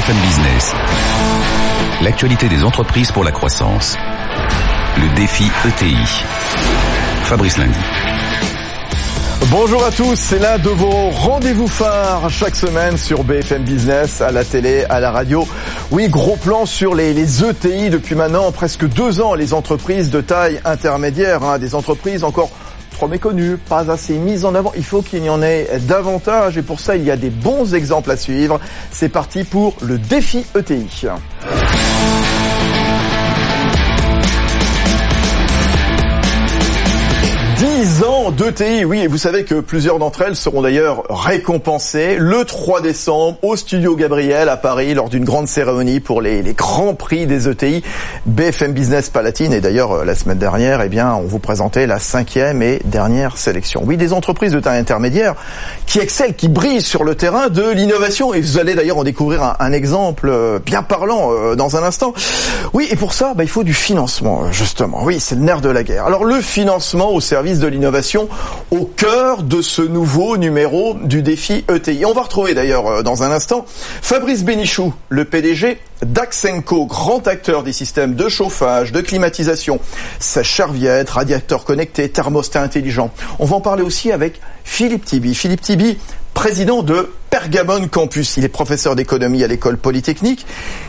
BFM Business. L'actualité des entreprises pour la croissance. Le défi ETI. Fabrice Lundi. Bonjour à tous, c'est l'un de vos rendez-vous phares chaque semaine sur BFM Business, à la télé, à la radio. Oui, gros plan sur les, ETI depuis maintenant presque deux ans, les entreprises de taille intermédiaire, hein, des entreprises encore trop pas assez mises en avant. Il faut qu'il y en ait davantage et pour ça, il y a des bons exemples à suivre. C'est parti pour le défi ETI. 10 ans d'ETI, oui, et vous savez que plusieurs d'entre elles seront d'ailleurs récompensées le 3 décembre au Studio Gabriel à Paris lors d'une grande cérémonie pour les, les grands prix des ETI. BFM Business Palatine et d'ailleurs euh, la semaine dernière, eh bien, on vous présentait la cinquième et dernière sélection. Oui, des entreprises de taille intermédiaire qui excellent, qui brillent sur le terrain de l'innovation et vous allez d'ailleurs en découvrir un, un exemple euh, bien parlant euh, dans un instant. Oui, et pour ça, bah, il faut du financement, justement. Oui, c'est le nerf de la guerre. Alors le financement au service de l'innovation au cœur de ce nouveau numéro du défi ETI. On va retrouver d'ailleurs euh, dans un instant Fabrice Bénichou, le PDG d'Axenco, grand acteur des systèmes de chauffage, de climatisation, sèche-serviettes, radiateurs connectés, thermostats intelligents. On va en parler aussi avec Philippe Tibi. Philippe Tibi, président de Pergamon Campus. Il est professeur d'économie à l'école polytechnique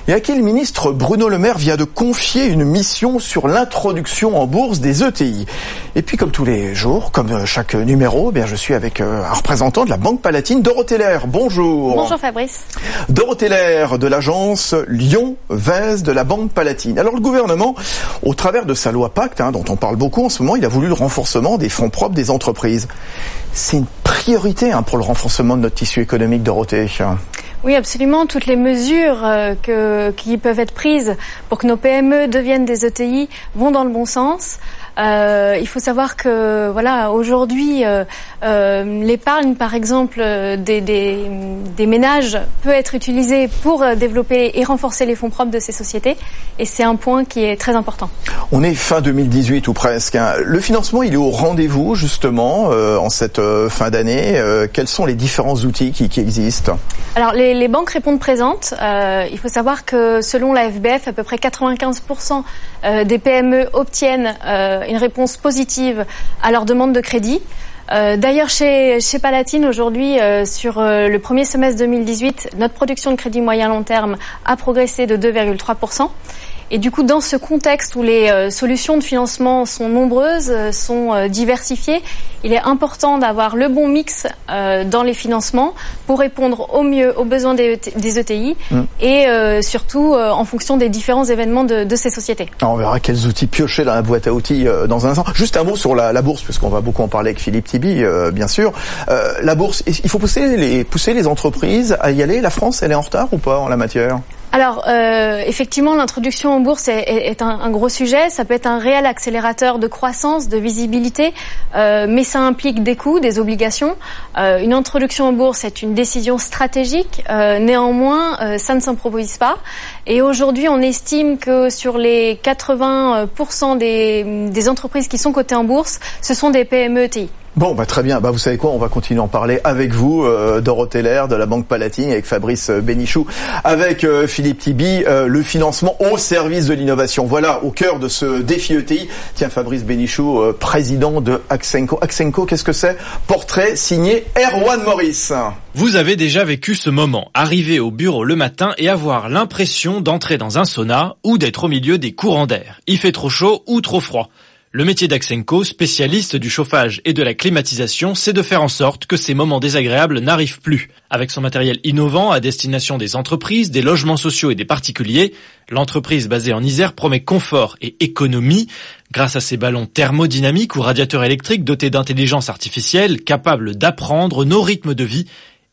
et à qui le ministre Bruno Le Maire vient de confier une mission sur l'introduction en bourse des ETI. Et puis comme tous les jours, comme chaque numéro, eh bien je suis avec euh, un représentant de la Banque Palatine, Dorothée Lair. Bonjour. Bonjour Fabrice. Dorothée Lair de l'agence Lyon-Vez de la Banque Palatine. Alors le gouvernement, au travers de sa loi Pacte, hein, dont on parle beaucoup en ce moment, il a voulu le renforcement des fonds propres des entreprises. C'est une priorité hein, pour le renforcement de notre tissu économique, Oui, absolument. Toutes les mesures euh, qui peuvent être prises pour que nos PME deviennent des ETI vont dans le bon sens. Euh, il faut savoir que voilà aujourd'hui euh, euh, l'épargne par exemple euh, des, des, des, ménages peut être utilisée pour euh, développer et renforcer les fonds propres de ces sociétés et c'est un point qui est très important. On est fin 2018 ou presque. Hein. Le financement il est au rendez-vous justement euh, en cette fin d'année. quels sont les différents outils qui, qui existent? Alors les, les, banques répondent présentes. il faut savoir que selon la FBF à peu près 95% des PME obtiennent une réponse positive à leur demande de crédit. Euh, D'ailleurs, chez, chez Palatine, aujourd'hui, euh, sur euh, le premier semestre 2018, notre production de crédit moyen long terme a progressé de 2,3%. Et du coup, dans ce contexte où les euh, solutions de financement sont nombreuses, euh, sont euh, diversifiées, il est important d'avoir le bon mix dans les financements pour répondre au mieux aux besoins des, des ETI mmh. et surtout en fonction des différents événements de, de ces sociétés. Alors on verra quels outils piocher dans la boîte à outils dans un instant. Juste un mot sur la, la bourse, puisqu'on va beaucoup en parler avec Philippe Tibi, bien sûr. la bourse, il faut pousser les, pousser les entreprises à y aller. La France, elle est en retard ou pas en la matière? Alors, euh, effectivement, l'introduction en bourse est, un, gros sujet. Ça peut être un réel accélérateur de croissance, de visibilité, euh, mais ça implique des coûts, des obligations. Euh, une introduction en bourse est une décision stratégique. Néanmoins, ça ne s'improvise pas. Et aujourd'hui, on estime que sur les 80% des, des entreprises qui sont cotées en bourse, ce sont des PME ETI. Bon, bah très bien. Bah vous savez quoi On va continuer à en parler avec vous, euh, Dorothée de la Banque Palatine, avec Fabrice Bénichou, avec euh, Philippe Tibi, euh, le financement au service de l'innovation. Voilà, au cœur de ce défi ETI. Tiens, Fabrice Bénichou, euh, président de Axenco. Axenco, qu'est-ce que c'est? Portrait signé Erwan Maurice. Vous avez déjà vécu ce moment, arriver au bureau le matin et avoir l'impression d'entrer dans un sauna ou d'être au milieu des courants d'air. Il fait trop chaud ou trop froid. Le métier d'Axenco, spécialiste du chauffage et de la climatisation, c'est de faire en sorte que ces moments désagréables n'arrivent plus. Avec son matériel innovant à destination des entreprises, des logements sociaux et des particuliers, l'entreprise basée en Isère promet confort et économie grâce à ses ballons thermodynamiques ou radiateurs électriques dotés d'intelligence artificielle capables d'apprendre nos rythmes de vie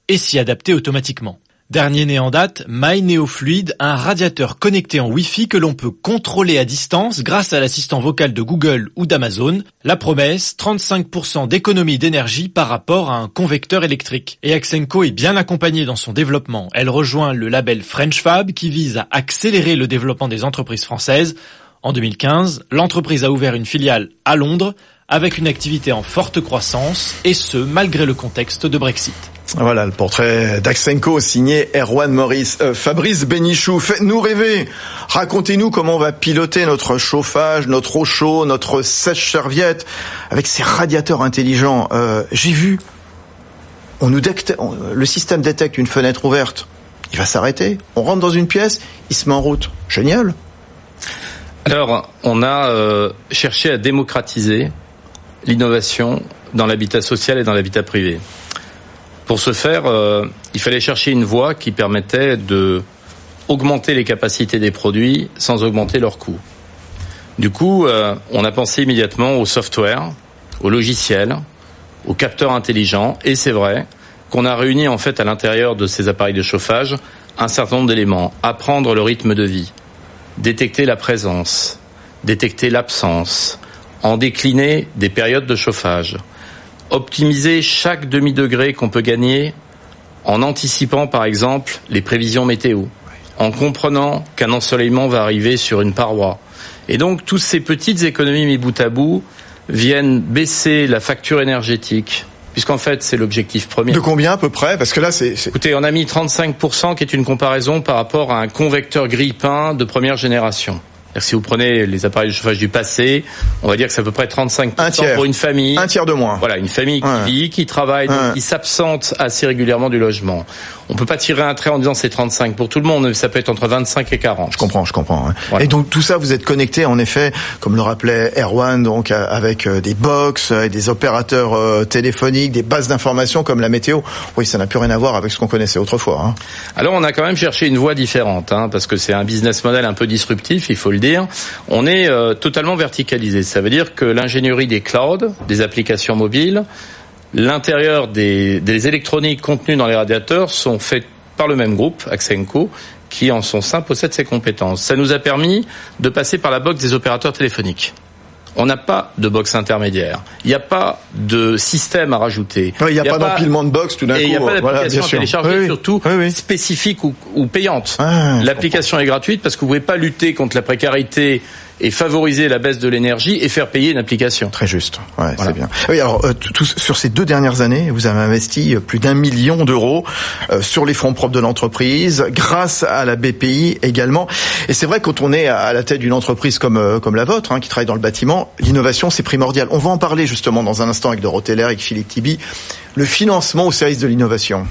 et s'y adapter automatiquement. Dernier né en date, MyNeoFluid, un radiateur connecté en Wi-Fi que l'on peut contrôler à distance grâce à l'assistant vocal de Google ou d'Amazon. La promesse, 35% d'économie d'énergie par rapport à un convecteur électrique. Et Axenco est bien accompagnée dans son développement. Elle rejoint le label French Fab qui vise à accélérer le développement des entreprises françaises. En 2015, l'entreprise a ouvert une filiale à Londres avec une activité en forte croissance et ce malgré le contexte de Brexit. Voilà le portrait d'Axenco signé Erwan Maurice. Euh, Fabrice Bénichou, faites-nous rêver. Racontez-nous comment on va piloter notre chauffage, notre eau chaude, notre sèche-serviette avec ces radiateurs intelligents. Euh, J'ai vu, on nous le système détecte une fenêtre ouverte. Il va s'arrêter. On rentre dans une pièce, il se met en route. Génial. Alors, on a euh, cherché à démocratiser l'innovation dans l'habitat social et dans l'habitat privé. Pour ce faire, euh, il fallait chercher une voie qui permettait de augmenter les capacités des produits sans augmenter leurs coûts. Du coup, euh, on a pensé immédiatement au software, au logiciel, aux capteurs intelligents, et c'est vrai qu'on a réuni en fait à l'intérieur de ces appareils de chauffage un certain nombre d'éléments. Apprendre le rythme de vie, détecter la présence, détecter l'absence, en décliner des périodes de chauffage, optimiser chaque demi-degré qu'on peut gagner en anticipant par exemple les prévisions météo, en comprenant qu'un ensoleillement va arriver sur une paroi. Et donc toutes ces petites économies mis bout à bout viennent baisser la facture énergétique, puisqu'en fait c'est l'objectif premier. De combien à peu près? Parce que là c'est... Écoutez, on a mis 35% qui est une comparaison par rapport à un convecteur grille-pain de première génération. Si vous prenez les appareils de chauffage du passé, on va dire que c'est à peu près 35 un tiers. pour une famille. Un tiers de moins. Voilà, une famille qui vit, qui travaille, qui s'absente assez régulièrement du logement. On peut pas tirer un trait en disant c'est 35 pour tout le monde, ça peut être entre 25 et 40. Je comprends, je comprends. Et donc tout ça, vous êtes connecté en effet, comme le rappelait Erwan, donc avec euh, des box et des opérateurs euh, téléphoniques, des bases d'informations comme la météo. Oui, ça n'a plus rien à voir avec ce qu'on connaissait autrefois. Hein. Alors on a quand même cherché une voie différente, hein, parce que c'est un business model un peu disruptif, il faut le dire. On est euh, totalement verticalisé. Ça veut dire que l'ingénierie des clouds, des applications mobiles, l'intérieur des, électroniques contenues dans les radiateurs sont faites par le même groupe, Axenco, qui en son sein possède ces compétences. Ça nous a permis de passer par la box des opérateurs téléphoniques. On n'a pas de box intermédiaire. Il n'y a pas de système à rajouter. Il n'y a, pas, d'empilement de box tout d'un coup. il n'y a pas d'application à télécharger, surtout spécifique ou, payante. Ah, L'application est gratuite parce que vous ne pouvez pas lutter contre la précarité et favoriser la baisse de l'énergie et faire payer une application. Très juste. Ouais, c'est bien. Oui, alors euh, sur ces deux dernières années, vous avez investi euh, plus d'un million d'euros euh, sur les fonds propres de l'entreprise, grâce à la BPI également. Et c'est vrai quand on est à la tête d'une entreprise comme comme la vôtre, hein, qui travaille dans le bâtiment, l'innovation c'est primordial. On va en parler justement dans un instant avec Dorothée Lair, avec Philippe Tibi. Le financement au service de l'innovation.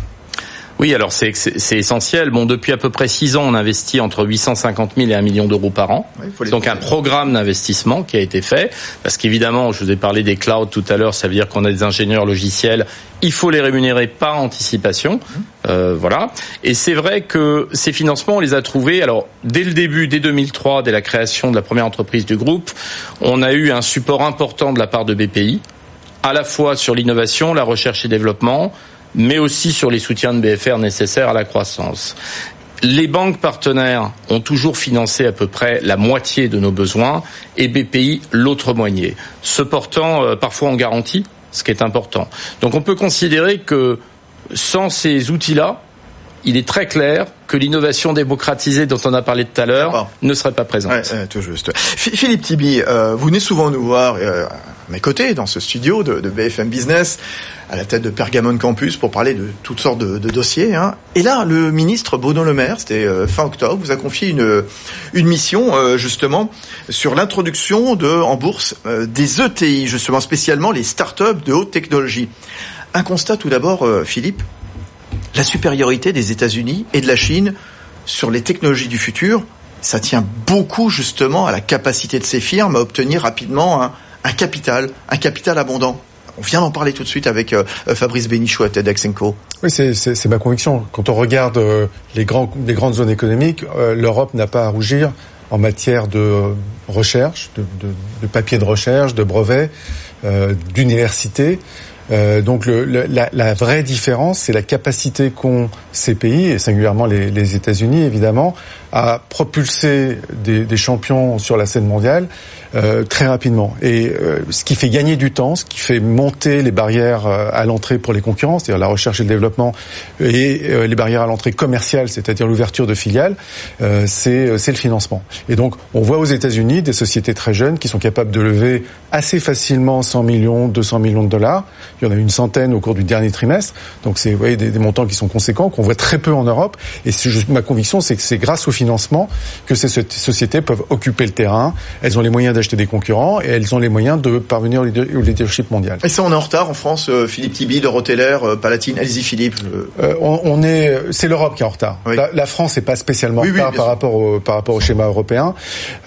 Oui, alors c'est essentiel. Bon, depuis à peu près six ans, on investit entre 850 000 et 1 million d'euros par an. Donc un programme d'investissement qui a été fait, parce qu'évidemment, je vous ai parlé des clouds tout à l'heure, ça veut dire qu'on a des ingénieurs logiciels. Il faut les rémunérer par anticipation, mmh. euh, voilà. Et c'est vrai que ces financements, on les a trouvés. Alors dès le début, dès 2003, dès la création de la première entreprise du groupe, on a eu un support important de la part de BPI, à la fois sur l'innovation, la recherche et développement mais aussi sur les soutiens de BFR nécessaires à la croissance. Les banques partenaires ont toujours financé à peu près la moitié de nos besoins et BPI l'autre moitié, se portant euh, parfois en garantie, ce qui est important. Donc on peut considérer que sans ces outils-là, il est très clair que l'innovation démocratisée dont on a parlé tout à l'heure ne serait pas présente. Ouais, tout juste. Philippe Tibi, euh, vous venez souvent nous voir euh, à mes côtés dans ce studio de, de, BFM Business, à la tête de Pergamon Campus pour parler de toutes sortes de, de dossiers. Hein. Et là, le ministre Bruno Le Maire, c'était euh, fin octobre, vous a confié une, une mission justement sur l'introduction de en bourse des ETI, justement spécialement les startups de haute technologie. Un constat tout d'abord, Philippe, la supériorité des États-Unis et de la Chine sur les technologies du futur, ça tient beaucoup justement à la capacité de ces firmes à obtenir rapidement un, capital, un capital abondant. On vient d'en parler tout de suite avec euh, Fabrice Bénichou à TEDx Oui, c'est ma conviction. Quand on regarde euh, les, grandes zones économiques, euh, l'Europe n'a pas à rougir en matière de recherche, de, de, de papier de recherche, de brevets, d'université. Euh, donc le, la, la, vraie différence, c'est la capacité qu'ont ces pays, et singulièrement les, les États-Unis évidemment, à propulser des, des, champions sur la scène mondiale euh, très rapidement. Et euh, ce qui fait gagner du temps, ce qui fait monter les barrières euh, à l'entrée pour les concurrents, c'est-à-dire la recherche et le développement, et les barrières à l'entrée commerciale, c'est-à-dire l'ouverture de filiales, c'est le financement. Et donc on voit aux États-Unis des sociétés très jeunes qui sont capables de lever assez facilement 100 millions, 200 millions de dollars Il y en a une centaine au cours du dernier trimestre. Donc c'est vous voyez, des, montants qui sont conséquents, qu'on voit très peu en Europe. Et ma conviction, c'est que c'est grâce au financement que ces sociétés peuvent occuper le terrain. Elles ont les moyens d'acheter des concurrents et elles ont les moyens de parvenir au leadership mondial. Et ça, on est en retard en France. Euh, Philippe Tibi, de Roteller, euh, Palatine. Allez-y, Philippe. Euh, on, on, est, c'est l'Europe qui est en retard. Oui. La, la, France n'est pas spécialement oui, en retard par rapport, au, par rapport au schéma européen,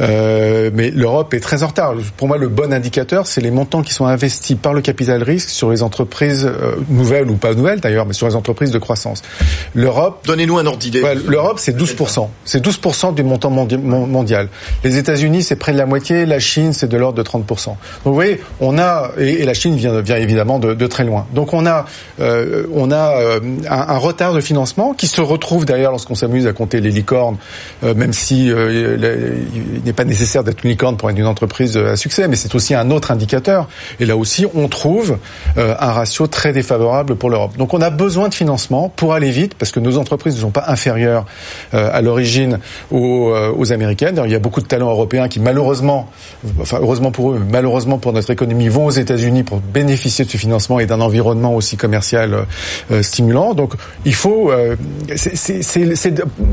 euh, mais l'Europe est très en retard. Pour moi, le bon indicateur, c'est les montants qui sont investis par le capital risque sur les entreprises euh, nouvelles ou pas nouvelles d'ailleurs, mais sur les entreprises de croissance. L'Europe. Donnez-nous un ordre d'idée. Ouais, L'Europe, c'est 12%. C'est 12% du montant mondial. Les États-Unis, c'est près de la moitié. La Chine, c'est de l'ordre de 30%. Donc vous voyez, on a et, la Chine vient, évidemment de, très loin. Donc on a euh, on a euh, un, retard de financement qui se retrouve d'ailleurs lorsqu'on s'amuse à compter les licornes, euh, même si euh, il n'est pas nécessaire d'être une licorne pour être une entreprise à succès, mais c'est aussi un autre indicateur. Et là aussi, on trouve euh, un ratio très défavorable pour l'Europe. Donc on a besoin de financement pour aller vite, parce que nos entreprises ne sont pas inférieures à l'origine aux, aux américaines. Il y a beaucoup de talents européens qui malheureusement, enfin heureusement pour eux, malheureusement pour notre économie, vont aux États-Unis pour bénéficier de ce financement et d'un environnement aussi commercial euh, stimulant. Donc il faut, euh,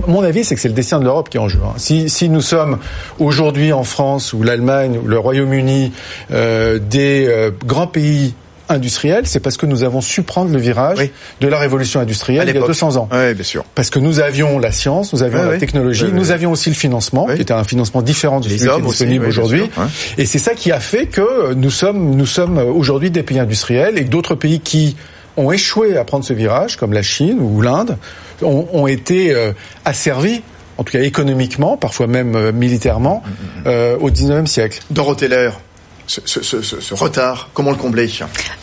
mon avis, c'est que c'est le destin de l'Europe qui est en jeu. Hein. Si, nous sommes aujourd'hui en France ou l'Allemagne ou le Royaume-Uni euh, des euh, grands pays industriel, c'est parce que nous avons su prendre le virage oui. de la révolution industrielle il y a 200 ans. Oui, bien sûr. Parce que nous avions la science, nous avions oui, la technologie, nous avions aussi le financement, qui était un financement différent de celui qui est disponible aujourd'hui. Et c'est ça qui a fait que nous sommes, nous sommes aujourd'hui des pays industriels et d'autres pays qui ont échoué à prendre ce virage, comme la Chine ou l'Inde, ont, ont, été euh, asservis en tout cas économiquement, parfois même euh, militairement, euh, au 19e siècle. Dorothée Lair, ce, ce, ce, ce, retard Comment le combler?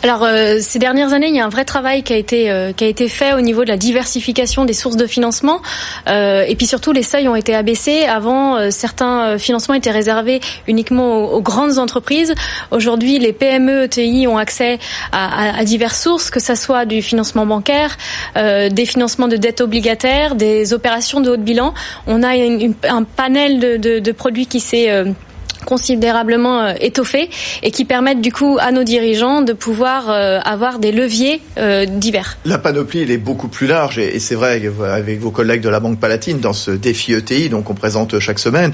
Alors euh, ces dernières années, il y a un vrai travail qui a été euh, qui a été fait au niveau de la diversification des sources de financement euh, et puis surtout les seuils ont été abaissés. Avant, euh, certains financements étaient réservés uniquement aux, aux grandes entreprises. Aujourd'hui, les PME, ETI ont accès à, à, à, diverses sources, que ce soit du financement bancaire, euh, des financements de dette obligataire, des opérations de haut de bilan. On a une, une, un panel de, de, de produits qui s'est considérablement euh, étoffés et qui permettent du coup à nos dirigeants de pouvoir euh, avoir des leviers euh, divers. La panoplie elle est beaucoup plus large et, et c'est vrai avec vos collègues de la Banque Palatine dans ce défi ETI donc on présente chaque semaine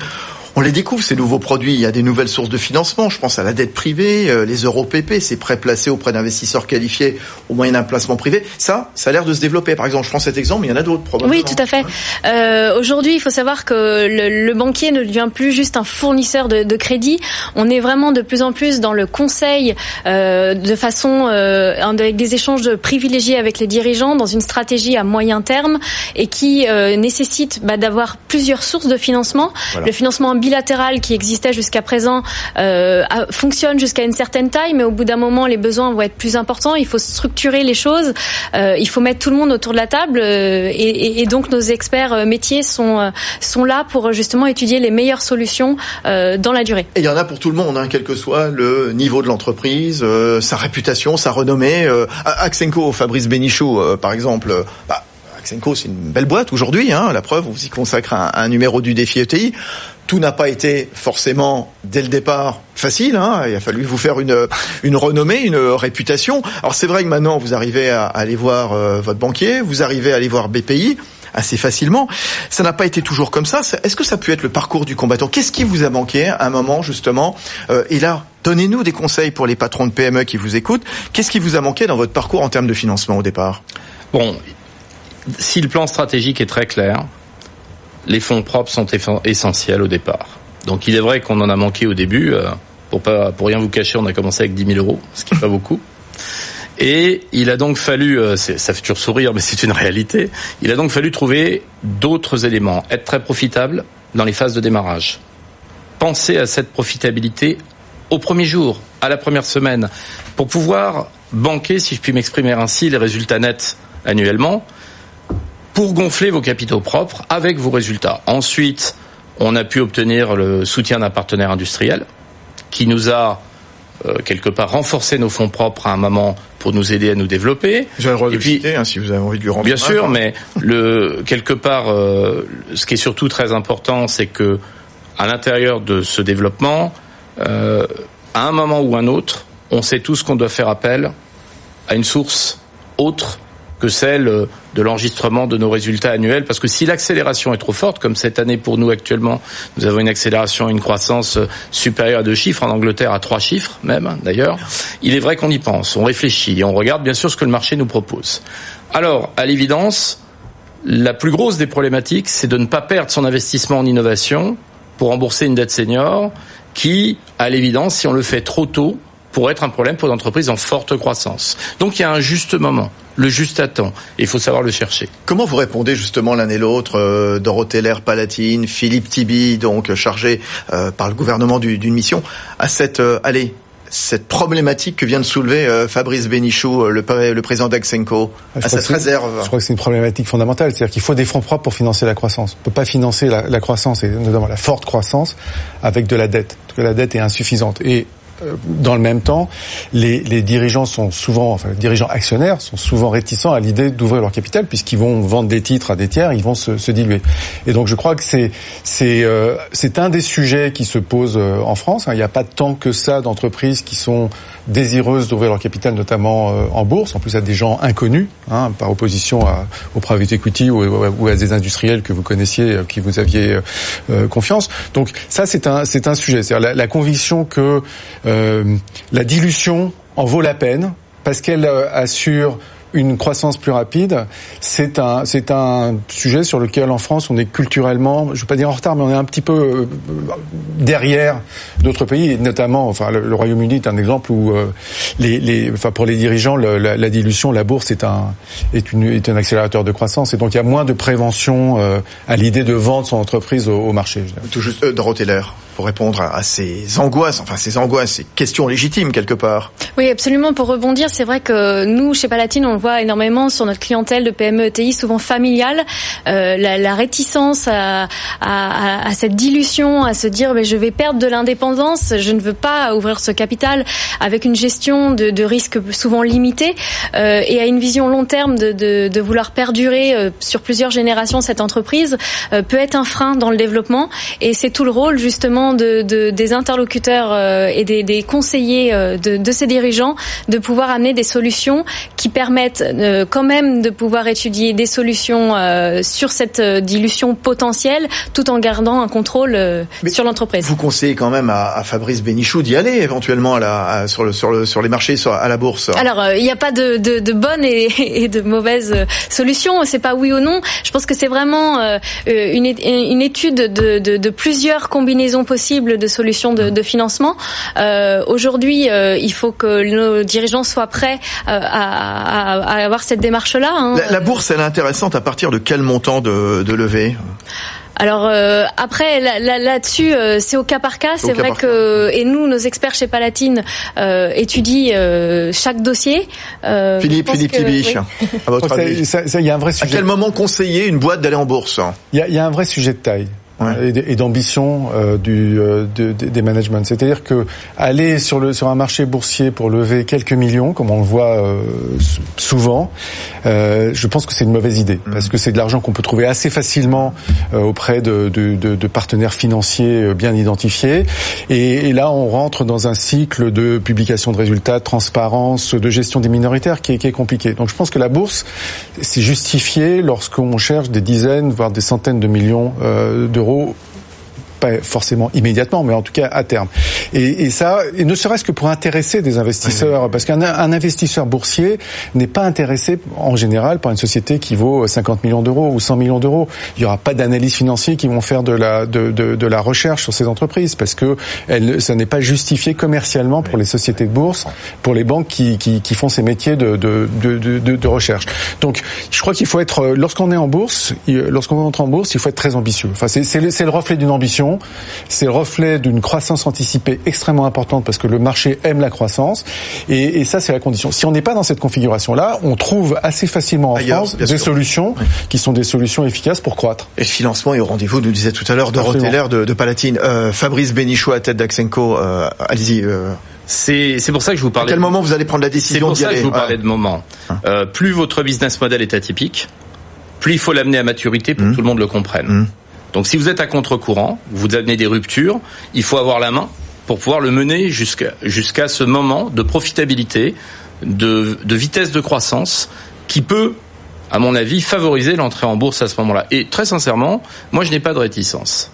on les découvre ces nouveaux produits. Il y a des nouvelles sources de financement. Je pense à la dette privée, euh, les euros PP, ces prêts placés auprès d'investisseurs qualifiés au moyen d'un placement privé. Ça, ça a l'air de se développer. Par exemple, je prends cet exemple, mais il y en a d'autres probablement. Oui, tout à fait. Euh, Aujourd'hui, il faut savoir que le, le, banquier ne devient plus juste un fournisseur de, de, crédit. On est vraiment de plus en plus dans le conseil euh, de façon euh, avec des échanges privilégiés avec les dirigeants dans une stratégie à moyen terme et qui euh, nécessite bah, d'avoir plusieurs sources de financement. Voilà. Le financement bilatéral qui existait jusqu'à présent euh, fonctionne jusqu'à une certaine taille, mais au bout d'un moment, les besoins vont être plus importants. Il faut structurer les choses. Euh, il faut mettre tout le monde autour de la table. Euh, et, et, donc, nos experts euh, métiers sont euh, sont là pour justement étudier les meilleures solutions euh, dans la durée. Et il y en a pour tout le monde, hein, quel que soit le niveau de l'entreprise, sa réputation, sa renommée. Axenco, Fabrice Bénichou, par exemple. Bah, Axenco, c'est une belle boîte aujourd'hui. Hein, la preuve, on vous y consacre un, un numéro du défi ETI tout n'a pas été forcément dès le départ facile. Hein. Il a fallu vous faire une une renommée, une réputation. Alors c'est vrai que maintenant vous arrivez à, aller voir euh, votre banquier, vous arrivez à aller voir BPI assez facilement. Ça n'a pas été toujours comme ça. Est-ce que ça peut être le parcours du combattant? Qu'est-ce qui vous a manqué à un moment justement? Euh, Et là, donnez-nous des conseils pour les patrons de PME qui vous écoutent. Qu'est-ce qui vous a manqué dans votre parcours en termes de financement au départ? Bon, si le plan stratégique est très clair, les fonds propres sont essentiels au départ. Donc il est vrai qu'on en a manqué au début. Euh, pour pas pour rien vous cacher, on a commencé avec 10 000 euros, ce qui n'est pas beaucoup. Et il a donc fallu, euh, ça fait toujours sourire, mais c'est une réalité. Il a donc fallu trouver d'autres éléments, être très profitable dans les phases de démarrage. Penser à cette profitabilité au premier jour, à la première semaine, pour pouvoir banquer, si je puis m'exprimer ainsi, les résultats nets annuellement pour gonfler vos capitaux propres avec vos résultats. Ensuite, on a pu obtenir le soutien d'un partenaire industriel qui nous a euh, quelque part renforcé nos fonds propres à un moment pour nous aider à nous développer. J'ai le droit de puis, citer, hein, si vous avez envie de lui rendre. Bien sûr, mais le quelque part, euh, ce qui est surtout très important, c'est que à l'intérieur de ce développement, euh, à un moment ou un autre, on sait tous qu'on doit faire appel à une source autre que celle de l'enregistrement de nos résultats annuels, parce que si l'accélération est trop forte, comme cette année pour nous actuellement, nous avons une accélération, une croissance supérieure à deux chiffres, en Angleterre à trois chiffres même d'ailleurs, il est vrai qu'on y pense, on réfléchit, et on regarde bien sûr ce que le marché nous propose. Alors, à l'évidence, la plus grosse des problématiques, c'est de ne pas perdre son investissement en innovation pour rembourser une dette senior qui, à l'évidence, si on le fait trop tôt, pourrait être un problème pour une entreprise en forte croissance. Donc il y a un juste moment, le juste à temps, et il faut savoir le chercher. Comment vous répondez justement l'un et l'autre, euh, Dorothée Lair Palatine, Philippe Tibi, donc chargé euh, par le gouvernement d'une mission, à cette euh, allez cette problématique que vient de soulever euh, Fabrice Bénichou, le, le président d'Axenco, à cette réserve Je crois que c'est une problématique fondamentale, c'est-à-dire qu'il faut des fonds propres pour financer la croissance. On ne peut pas financer la, la, croissance, et notamment la forte croissance, avec de la dette, parce que la dette est insuffisante. Et euh, dans le même temps, les, les, dirigeants sont souvent, enfin, les dirigeants actionnaires sont souvent réticents à l'idée d'ouvrir leur capital puisqu'ils vont vendre des titres à des tiers, ils vont se, se diluer. Et donc, je crois que c'est c'est euh, c'est un des sujets qui se pose euh, en France. Hein. Il n'y a pas tant que ça d'entreprises qui sont désireuses d'ouvrir leur capital, notamment en bourse. En plus, à des gens inconnus, hein, par opposition à, au private equity ou, à des industriels que vous connaissiez, qui vous aviez confiance. Donc, ça, c'est un c'est un sujet. C'est-à-dire la, la, conviction que euh, la dilution en vaut la peine. Parce qu'elle euh, assure une croissance plus rapide, c'est un c'est un sujet sur lequel en France on est culturellement, je ne vais pas dire en retard, mais on est un petit peu euh, derrière d'autres pays, notamment, enfin le, Royaume-Uni est un exemple où enfin pour les dirigeants, la, dilution, la bourse est un est une est un accélérateur de croissance. Et donc il y a moins de prévention à l'idée de vendre son entreprise au, marché. Tout juste, Lair répondre à, ces angoisses, enfin ces angoisses, ces questions légitimes quelque part. Oui, absolument. Pour rebondir, c'est vrai que nous, chez Palatine, on le voit énormément sur notre clientèle de PME ETI, souvent familiale, euh, la, réticence à, cette dilution, à se dire mais je vais perdre de l'indépendance, je ne veux pas ouvrir ce capital avec une gestion de, de risques souvent limitée euh, et à une vision long terme de, vouloir perdurer euh, sur plusieurs générations cette entreprise peut être un frein dans le développement et c'est tout le rôle justement de, de, des interlocuteurs euh, et des, des conseillers euh, de, de, ces dirigeants de pouvoir amener des solutions qui permettent euh, quand même de pouvoir étudier des solutions sur cette dilution potentielle tout en gardant un contrôle sur l'entreprise. Vous conseillez quand même à, à Fabrice Bénichou d'y aller éventuellement à la, sur, le, sur, le, sur les marchés, sur, à la bourse. Alors il n'y a pas de, de, de bonnes et, et, de mauvaises solutions. C'est pas oui ou non. Je pense que c'est vraiment une, une étude de, de, de plusieurs combinaisons possible de solutions de, de financement. Euh, Aujourd'hui, euh, il faut que nos dirigeants soient prêts euh, à, à, à, avoir cette démarche-là. Hein. La, la, bourse, elle est intéressante à partir de quel montant de, de levée? Alors euh, après là-dessus, euh, c'est au cas par cas. C'est vrai que et nous, nos experts chez Palatine euh, étudient euh, chaque dossier. Philippe, Philippe Tibiche, à votre avis? Il y a un vrai sujet. À quel moment conseiller une boîte d'aller en bourse? Il y, y a, un vrai sujet de taille ouais. et d'ambition euh, du euh, de, de, des managements. C'est-à-dire que aller sur le sur un marché boursier pour lever quelques millions, comme on le voit euh, souvent, euh, je pense que c'est une mauvaise idée mmh. parce que c'est de l'argent qu'on peut trouver assez facilement euh, auprès de, de, de, partenaires financiers euh, bien identifiés. Et, et, là, on rentre dans un cycle de publication de résultats, de transparence, de gestion des minoritaires qui est, qui est compliqué. Donc, je pense que la bourse, c'est justifié lorsqu'on cherche des dizaines, voire des centaines de millions d'euros gros pas forcément immédiatement, mais en tout cas à terme. Et, et ça, et ne serait-ce que pour intéresser des investisseurs, parce qu'un investisseur boursier n'est pas intéressé en général par une société qui vaut 50 millions d'euros ou 100 millions d'euros. Il n'y aura pas d'analyse financiers qui vont faire de la de, de, de, la recherche sur ces entreprises, parce que elle, ça n'est pas justifié commercialement pour les sociétés de bourse, pour les banques qui, qui, qui font ces métiers de, de, de, de recherche. Donc, je crois qu'il faut être, lorsqu'on est en bourse, lorsqu'on entre en bourse, il faut être très ambitieux. Enfin, c'est le reflet d'une ambition, c'est le reflet d'une croissance anticipée extrêmement importante parce que le marché aime la croissance et, et ça c'est la condition. Si on n'est pas dans cette configuration-là, on trouve assez facilement en Ailleurs, France des sûr. solutions oui. qui sont des solutions efficaces pour croître. Et le financement est au rendez-vous, nous disait tout à l'heure Dorothée Lair de, de Palatine. Euh, Fabrice Bénichou à tête d'Axenco, euh, allez-y. Euh... C'est pour ça que je vous parlais. À quel moment vous allez prendre la décision C'est pour ça que je vous parlais de moment. Euh, plus votre business model est atypique, plus il faut l'amener à maturité pour mmh. que tout le monde le comprenne. Mmh. Donc si vous êtes à contre-courant, vous amenez des ruptures, il faut avoir la main pour pouvoir le mener jusqu'à jusqu'à ce moment de profitabilité de, de vitesse de croissance qui peut, à mon avis, favoriser l'entrée en bourse à ce moment-là. Et très sincèrement, moi, je n'ai pas de réticence.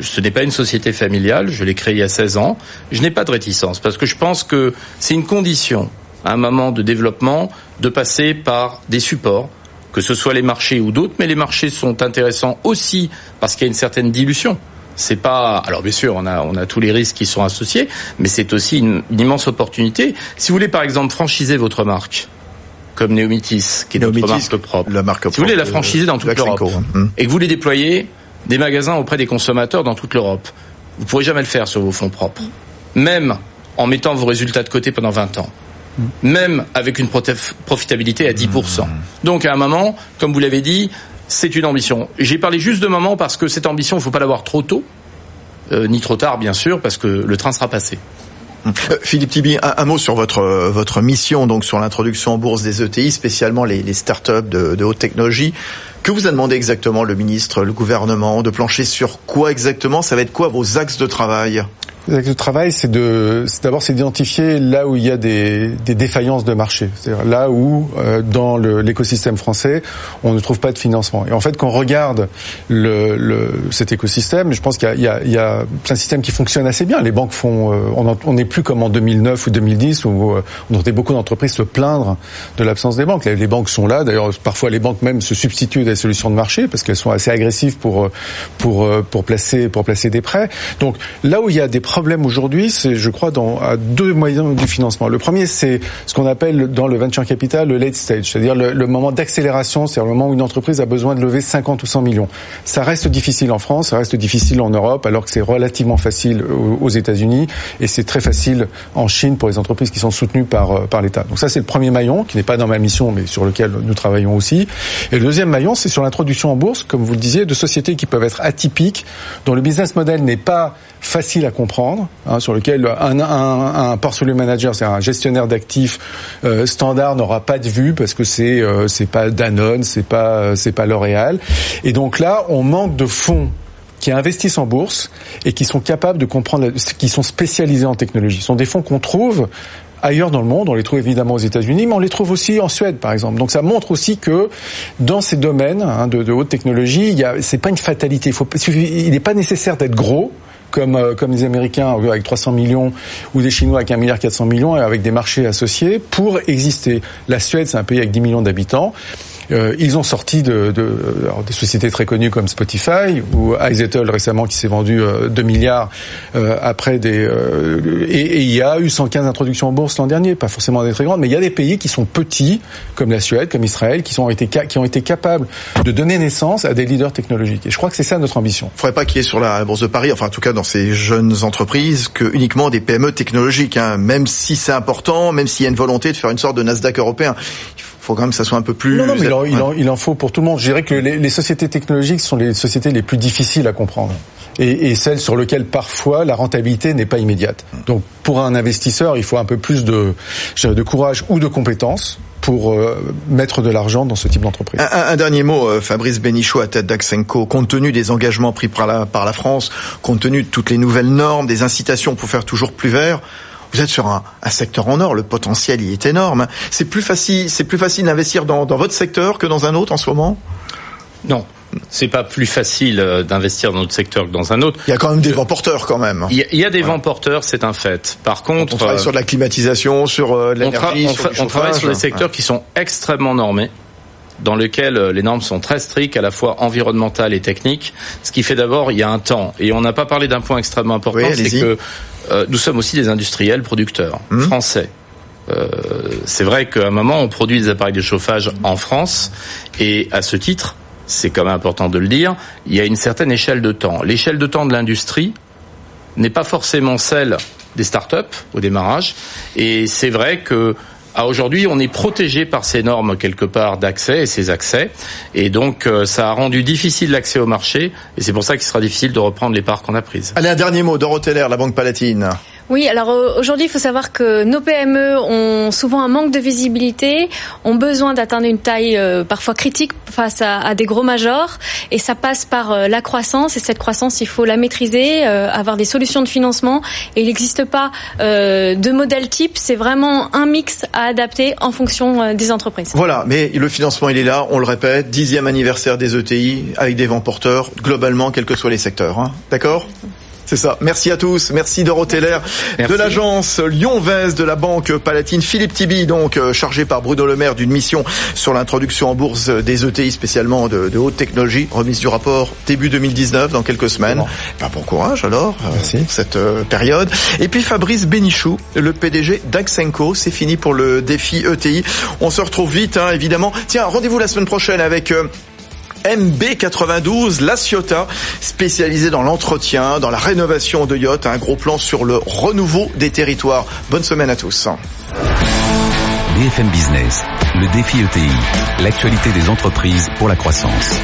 Ce n'est pas une société familiale, je l'ai créée il y a 16 ans. Je n'ai pas de réticence parce que je pense que c'est une condition à un moment de développement de passer par des supports, que ce soit les marchés ou d'autres, mais les marchés sont intéressants aussi parce qu'il y a une certaine dilution. C'est pas alors bien sûr on a on a tous les risques qui sont associés, mais c'est aussi une, une immense opportunité. Si vous voulez par exemple franchiser votre marque, comme Neomitis, qui est notre marque propre. la marque si vous voulez la propre, franchiser dans toute l'Europe hein. et que vous voulez déployer des magasins auprès des consommateurs dans toute l'Europe, vous pourrez jamais le faire sur vos fonds propres. Même en mettant vos résultats de côté pendant 20 ans. Même avec une profitabilité à 10%. Donc à un moment, comme vous l'avez dit, c'est une ambition. J'ai parlé juste de moment parce que cette ambition, il ne faut pas l'avoir trop tôt, euh, ni trop tard bien sûr, parce que le train sera passé. Euh, Philippe Tibi, un, un mot sur votre euh, votre mission donc sur l'introduction en bourse des ETI, spécialement les, les startups de, de haute technologie. Que vous a demandé exactement le ministre, le gouvernement, de plancher sur quoi exactement? Ça va être quoi vos axes de travail? Le travail, c'est de, d'abord c'est d'identifier là où il y a des, des défaillances de marché, c'est-à-dire là où euh, dans l'écosystème français on ne trouve pas de financement. Et en fait, quand on regarde le, le, cet écosystème, je pense qu'il y y, y a un système qui fonctionne assez bien. Les banques font, euh, on n'est plus comme en 2009 ou 2010 où euh, on entendait beaucoup d'entreprises se plaindre de l'absence des banques. Les, banques sont là. D'ailleurs, parfois les banques même se substituent à des solutions de marché parce qu'elles sont assez agressives pour euh, pour euh, pour placer pour placer des prêts. Donc là où il y a des problèmes aujourd'hui, c'est je crois dans à deux moyens du financement. Le premier, c'est ce qu'on appelle dans le venture capital le late stage, c'est-à-dire le, le moment d'accélération, c'est-à-dire le moment où une entreprise a besoin de lever 50 ou 100 millions. Ça reste difficile en France, ça reste difficile en Europe, alors que c'est relativement facile aux, aux États-Unis et c'est très facile en Chine pour les entreprises qui sont soutenues par euh, par l'État. Donc ça, c'est le premier maillon qui n'est pas dans ma mission, mais sur lequel nous travaillons aussi. Et le deuxième maillon, c'est sur l'introduction en bourse, comme vous le disiez, de sociétés qui peuvent être atypiques, dont le business model n'est pas facile à comprendre, hein, sur lequel un, un, un portfolio manager, c'est un gestionnaire d'actifs euh, standard, n'aura pas de vue parce que c'est euh, c'est pas Danone, c'est pas c'est pas L'Oréal. Et donc là, on manque de fonds qui investissent en bourse et qui sont capables de comprendre, qui sont spécialisés en technologie. Ce sont des fonds qu'on trouve ailleurs dans le monde. On les trouve évidemment aux États-Unis, mais on les trouve aussi en Suède, par exemple. Donc ça montre aussi que dans ces domaines hein, de, haute technologie, il c'est pas une fatalité. Il n'est pas nécessaire d'être gros. Comme, euh, comme les Américains euh, avec 300 millions ou des Chinois avec 1 milliard 400 millions et avec des marchés associés pour exister. La Suède, c'est un pays avec 10 millions d'habitants. Euh, ils ont sorti de, de alors, des sociétés très connues comme Spotify ou Izettle récemment qui s'est vendu euh, 2 milliards euh, après des euh, et, et il y a eu 115 introductions en bourse l'an dernier, pas forcément des très grandes, mais il y a des pays qui sont petits comme la Suède, comme Israël, qui ont été qui ont été capables de donner naissance à des leaders technologiques. Et je crois que c'est ça notre ambition. Il faudrait pas qu'il y ait sur la bourse de Paris, enfin en tout cas dans ces jeunes entreprises, que uniquement des PME technologiques. Hein, même si c'est important, même s'il y a une volonté de faire une sorte de Nasdaq européen, quand même que ça soit un peu plus. Non, non, mais il en, il, Ouais. en, il en faut pour tout le monde. Je dirais que les, les sociétés technologiques sont les sociétés les plus difficiles à comprendre. Et, et celles sur lesquelles parfois la rentabilité n'est pas immédiate. Donc pour un investisseur, il faut un peu plus de, je dirais, de courage ou de compétences pour euh, mettre de l'argent dans ce type d'entreprise. Un, un- un dernier mot, euh, Fabrice Benichot à tête d'Axenco. Compte tenu des engagements pris par la, par la France, compte tenu de toutes les nouvelles normes, des incitations pour faire toujours plus vert, vous êtes sur un, un secteur en or. Le potentiel y est énorme. C'est plus facile, c'est plus facile d'investir dans, dans votre secteur que dans un autre en ce moment? Non, c'est pas plus facile euh, d'investir dans notre secteur que dans un autre. Il y a quand même des vents porteurs quand même. Il y a, il y a des vents porteurs, c'est un fait. Par contre, On travaille euh, sur de la climatisation, sur euh, de on, tra- l'énergie, on sur travaille sur des secteurs qui sont extrêmement normés dans lesquels les normes sont très strictes, à la fois environnementales et techniques. Ce qui fait d'abord, il y a un temps. Et on n'a pas parlé d'un point extrêmement important, Oui, c'est que euh, nous sommes aussi des industriels producteurs Hum. français. Euh, c'est vrai qu'à un moment, on produit des appareils de chauffage en France, et à ce titre, c'est quand même important de le dire, il y a une certaine échelle de temps. L'échelle de temps de l'industrie n'est pas forcément celle des startups au démarrage, et c'est vrai que à aujourd'hui, on est protégé par ces normes quelque part d'accès et ces accès, et donc euh, ça a rendu difficile l'accès au marché, et c'est pour ça qu'il sera difficile de reprendre les parts qu'on a prises. Allez, un dernier mot, Dorothée Lair, la Banque Palatine. Oui, alors euh, aujourd'hui, il faut savoir que nos PME ont souvent un manque de visibilité, ont besoin d'atteindre une taille euh, parfois critique face à, des gros majors, et ça passe par euh, la croissance. Et cette croissance, il faut la maîtriser, avoir des solutions de financement. Et il n'existe pas de modèle type. C'est vraiment un mix à adapter en fonction des entreprises. Voilà, mais le financement, il est là. On le répète, dixième anniversaire des ETI avec des vents porteurs globalement, quels que soient les secteurs. Hein. D'accord? C'est ça. Merci à tous. Merci Dorothée Lair de l'agence Lyon-Vez de la Banque Palatine. Philippe Tibi, donc euh, chargé par Bruno Le Maire d'une mission sur l'introduction en bourse des ETI spécialement de, haute technologie. Remise du rapport début 2019 dans quelques semaines. Ben, bon courage alors euh, cette euh, période. Et puis Fabrice Bénichou, le PDG d'Axenco. C'est fini pour le défi ETI. On se retrouve vite, hein, évidemment. Tiens, rendez-vous la semaine prochaine avec MB92, la Ciotat, spécialisée dans l'entretien, dans la rénovation de yachts, un gros plan sur le renouveau des territoires. Bonne semaine à tous. BFM Business, le défi ETI, l'actualité des entreprises pour la croissance.